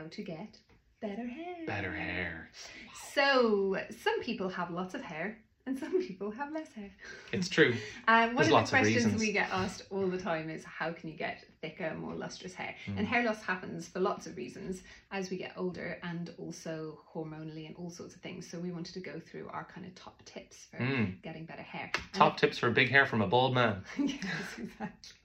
how to get better hair. Better hair. So, some people have lots of hair and some people have less hair. It's true. And one There's of the questions reasons. we get asked all the time is how can you get thicker, more lustrous hair? Mm. And hair loss happens for lots of reasons as we get older and also hormonally and all sorts of things. So we wanted to go through our kind of top tips for Mm. getting better hair. And Top tips for big hair from a bald man. yes, exactly.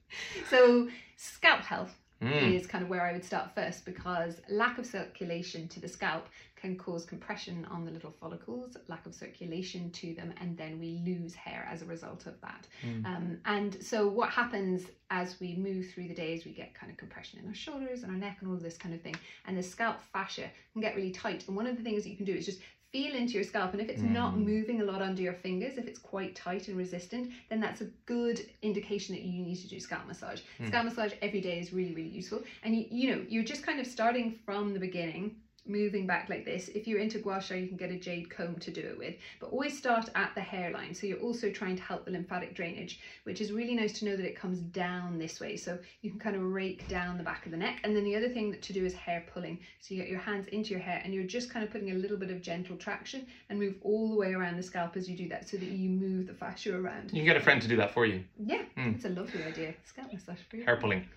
So, scalp health Mm. is kind of where I would start first because lack of circulation to the scalp can cause compression on the little follicles, lack of circulation to them, and then we lose hair as a result of that. Mm. Um, and so, what happens as we move through the days, we get kind of compression in our shoulders and our neck and all of this kind of thing, and the scalp fascia can get really tight. And one of the things that you can do is just feel into your scalp and if it's not Mm. moving a lot under your fingers if it's quite tight and resistant then that's a good indication that you need to do scalp massage Mm. scalp massage every day is really really useful and you, you know you're just kind of starting from the beginning moving back like this if you're into gua sha you can get a jade comb to do it with. But always start at the hairline. So you're also trying to help the lymphatic drainage which is really nice to know that it comes down this way. So you can kind of rake down the back of the neck. And then the other thing that to do is hair pulling. So you get your hands into your hair and you're just kind of putting a little bit of gentle traction and move all the way around the scalp as you do that so that you move the fascia around. You can get a friend to do that for you. yeah Mm. it's a lovely idea. Scalp massage for you. Hair pulling.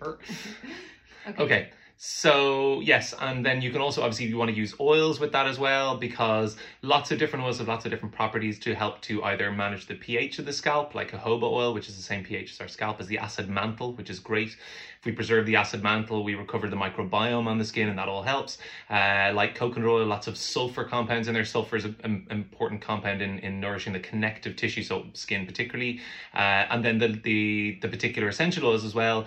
okay. Okay. So yes, and then you can also obviously you want to use oils with that as well because lots of different oils have lots of different properties to help to either manage the pH of the scalp, like jojoba oil, which is the same pH as our scalp, as the acid mantle, which is great. If we preserve the acid mantle, we recover the microbiome on the skin, and that all helps. Uh, like coconut oil, lots of sulfur compounds in there. Sulfur is an important compound in, in nourishing the connective tissue, so skin particularly. Uh, and then the, the the particular essential oils as well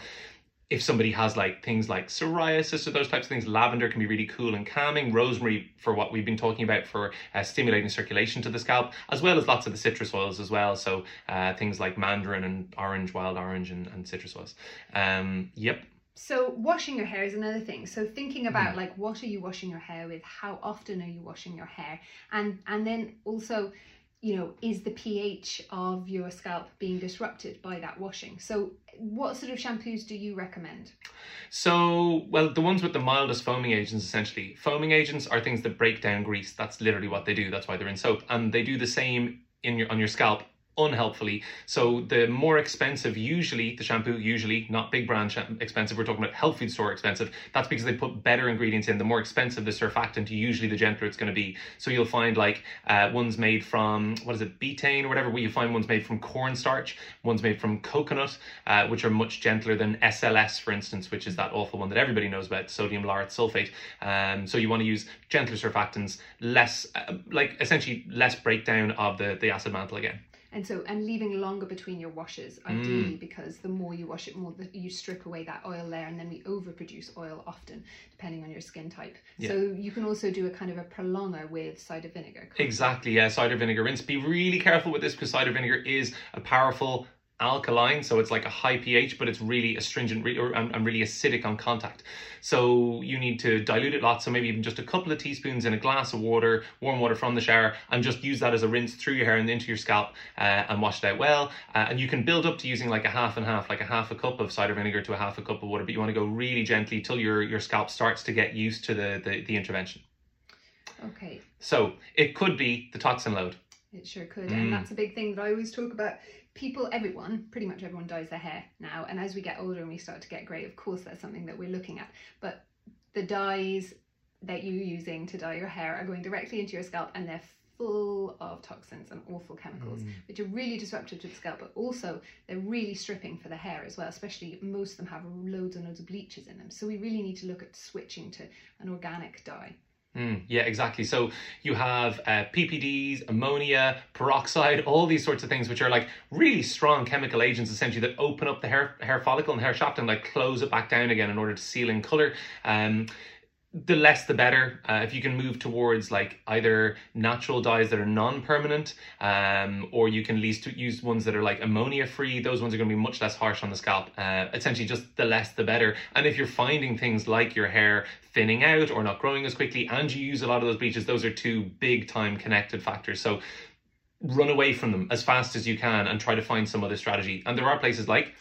if somebody has like things like psoriasis or those types of things, lavender can be really cool and calming. Rosemary, for what we've been talking about, for uh, stimulating circulation to the scalp, as well as lots of the citrus oils as well. So uh, things like mandarin and orange, wild orange, and, and citrus oils. Um, yep. So washing your hair is another thing. So thinking Mm. about like what are you washing your hair with? How often are you washing your hair? And and then also, you know, is the pH of your scalp being disrupted by that washing? So what sort of shampoos do you recommend? So, well, the ones with the mildest foaming agents, essentially. Foaming agents are things that break down grease. That's literally what they do. That's why they're in soap. And they do the same in your on your scalp unhelpfully. So the more expensive, usually the shampoo, usually not big brand expensive. We're talking about health food store expensive. That's because they put better ingredients in. The more expensive the surfactant, usually the gentler it's going to be. So you'll find like uh, ones made from what is it, betaine or whatever. Where you find ones made from cornstarch, ones made from coconut, uh, which are much gentler than SLS, for instance, which is that awful one that everybody knows about, sodium lauryl sulfate. Um, so you want to use gentler surfactants, less uh, like essentially less breakdown of the the acid mantle again. And so and leaving longer between your washes, Mm. ideally, because the more you wash it, more the, you strip away that oil layer, and then we overproduce oil often, depending on your skin type. So you can also do a kind of a prolonger with cider vinegar. Exactly, yeah. Cider vinegar rinse. Be really careful with this because cider vinegar is a powerful alkaline, so it's like a high pH, but it's really astringent re- or, and, and really acidic on contact. So you need to dilute it lots, so maybe even just a couple of teaspoons in a glass of water, warm water from the shower, and just use that as a rinse through your hair and into your scalp uh, and wash it out well. Uh, and you can build up to using like a half and half, like a half a cup of cider vinegar to a half a cup of water, but you want to go really gently till your, your scalp starts to get used to the, the, the intervention. Okay, So it could be the toxin load. It sure could, Mm. and that's a big thing that I always talk about. People, everyone, pretty much everyone dyes their hair now, and as we get older and we start to get grey, of course, that's something that we're looking at. But the dyes that you're using to dye your hair are going directly into your scalp, and they're full of toxins and awful chemicals, Mm. which are really disruptive to the scalp. But also, they're really stripping for the hair as well. Especially most of them have loads and loads of bleaches in them. So we really need to look at switching to an organic dye. Mm, yeah, exactly. So you have uh, PPDs, ammonia, peroxide, all these sorts of things, which are like really strong chemical agents, essentially that open up the hair hair follicle and hair shaft and like close it back down again in order to seal in color. Um, the less the better. Uh, if you can move towards like either natural dyes that are non-permanent, um, or you can at least use ones that are like ammonia free. Those ones are going to be much less harsh on the scalp. Uh, essentially, just the less the better. And if you're finding things like your hair thinning out or not growing as quickly, and you use a lot of those bleaches, those are two big time connected factors. So run away from them as fast as you can and try to find some other strategy. And there are places like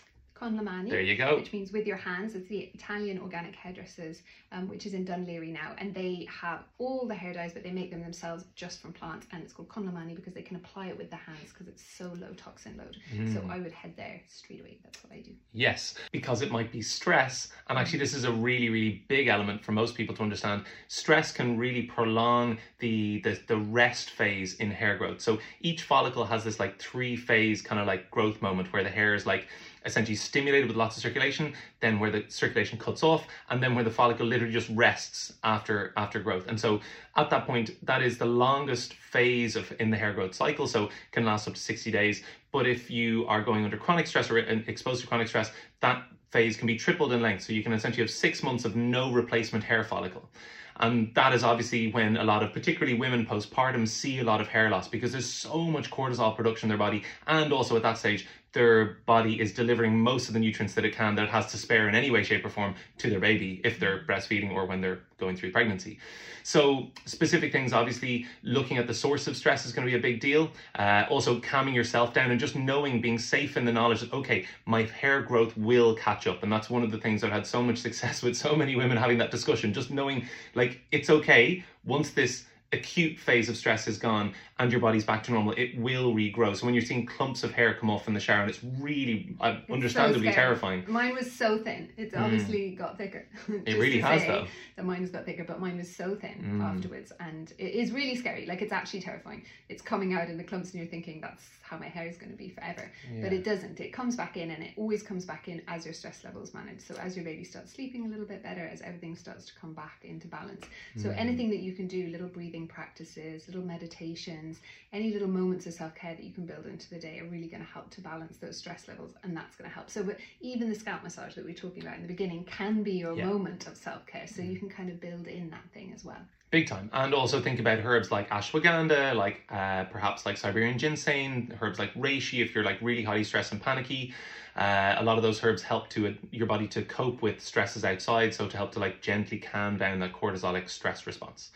con mani. There you go. Which means with your hands. It's the Italian organic hairdressers, um, which is in Dún Laoghaire now, and they have all the hair dyes, but they make them themselves just from plants, and it's called con mani because they can apply it with the hands because it's so low toxin load. So Mm. I would head there straight away. That's what I do. Yes, because it might be stress. And actually, this is a really, really big element for most people to understand. Stress can really prolong the, the, the rest phase in hair growth. So each follicle has this like three phase kind of like growth moment where the hair is like essentially stimulated with lots of circulation, then where the circulation cuts off, and then where the follicle literally just rests after after growth. And so at that point, that is the longest phase of in the hair growth cycle. So can last up to 60 days. But if you are going under chronic stress or exposed to chronic stress, that phase can be tripled in length. So you can essentially have six months of no replacement hair follicle. And that is obviously when a lot of, particularly women postpartum, see a lot of hair loss because there's so much cortisol production in their body. And also at that stage, their body is delivering most of the nutrients that it can, that it has to spare in any way, shape, or form to their baby if they're breastfeeding or when they're going through pregnancy. So, specific things obviously, looking at the source of stress is going to be a big deal. Uh, also, calming yourself down and just knowing, being safe in the knowledge that, okay, my hair growth will catch up. And that's one of the things I've had so much success with so many women having that discussion, just knowing like it's okay once this acute phase of stress is gone and your body's back to normal, it will regrow. So when you're seeing clumps of hair come off in the shower, and it's really uh, understandably scary. terrifying. Mine was so thin. It's obviously got thicker. It really has though. That mine has got thicker, but mine was so thin Mm. afterwards, and it is really scary. Like it's actually terrifying. It's coming out in the clumps, and you're thinking that's how my hair is going to be forever. But it doesn't. It comes back in, and it always comes back in as your stress levels manage. So as your baby starts sleeping a little bit better, as everything starts to come back into balance. So Mm. anything that you can do, little breathing practices, little meditations, any little moments of self care that you can build into the day are really going to help to balance those stress levels, and that's going to help. So, but even the scalp massage that we were talking about in the beginning can be your Yeah. moment of self care. So you can kind of build in that thing as well. Big time. And also think about herbs like ashwagandha, like uh, perhaps like Siberian ginseng, herbs like reishi if you're like really highly stressed and panicky. Uh, a lot of those herbs help to uh, your body to cope with stresses outside, so to help to like gently calm down that cortisolic stress response.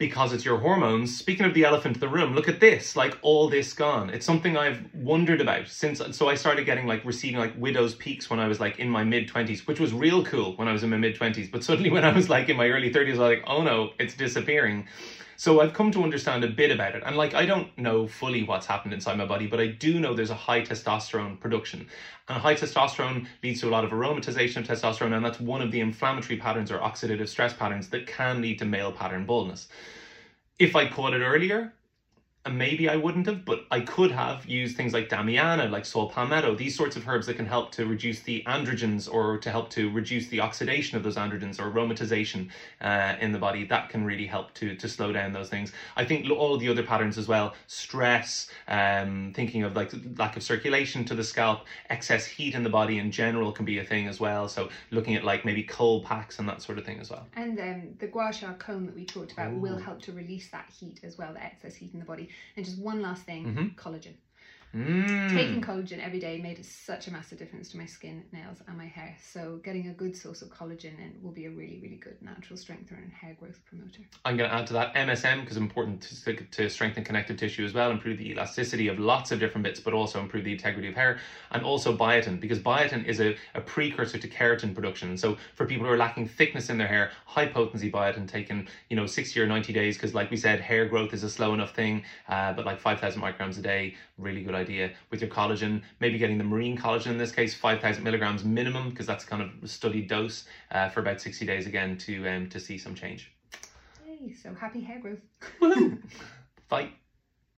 Because it's your hormones. Speaking of the elephant in the room, look at this, like all this gone. It's something I've wondered about since. So I started getting like receiving like widow's peaks when I was like in my mid 20s, which was real cool when I was in my mid 20s. But suddenly when I was like in my early 30s, I was like, oh no, it's disappearing. So I've come to understand a bit about it. And like, I don't know fully what's happened inside my body, but I do know there's a high testosterone production. And high testosterone leads to a lot of aromatization of testosterone. And that's one of the inflammatory patterns or oxidative stress patterns that can lead to male pattern baldness. If I caught it earlier, and maybe I wouldn't have, but I could have used things like Damiana, like saw palmetto, these sorts of herbs that can help to reduce the androgens or to help to reduce the oxidation of those androgens or aromatization uh, in the body. That can really help to to slow down those things. I think all the other patterns as well, stress, um, thinking of like lack of circulation to the scalp, excess heat in the body in general can be a thing as well. So looking at like maybe cold packs and that sort of thing as well. And um, the gua sha comb that we talked about will help to release that heat as well, the excess heat in the body. And just one last thing Mhm. collagen. Mm. Taking collagen every day made such a massive difference to my skin, nails, and my hair. So getting a good source of collagen in will be a really, really good natural strengthener and hair growth promoter. I'm going to add to that MSM because it's important to, to strengthen connective tissue as well, improve the elasticity of lots of different bits, but also improve the integrity of hair. And also biotin because biotin is a, a precursor to keratin production. So for people who are lacking thickness in their hair, high potency biotin taken, you know, 60 or 90 days because, like we said, hair growth is a slow enough thing, uh, but like 5,000 micrograms a day, really good idea. With your collagen, maybe getting the marine collagen in this case, 5,000 milligrams minimum because that's kind of a studied dose uh, for about 60 days again to um, to see some change. Yay! So happy hair growth. Fight.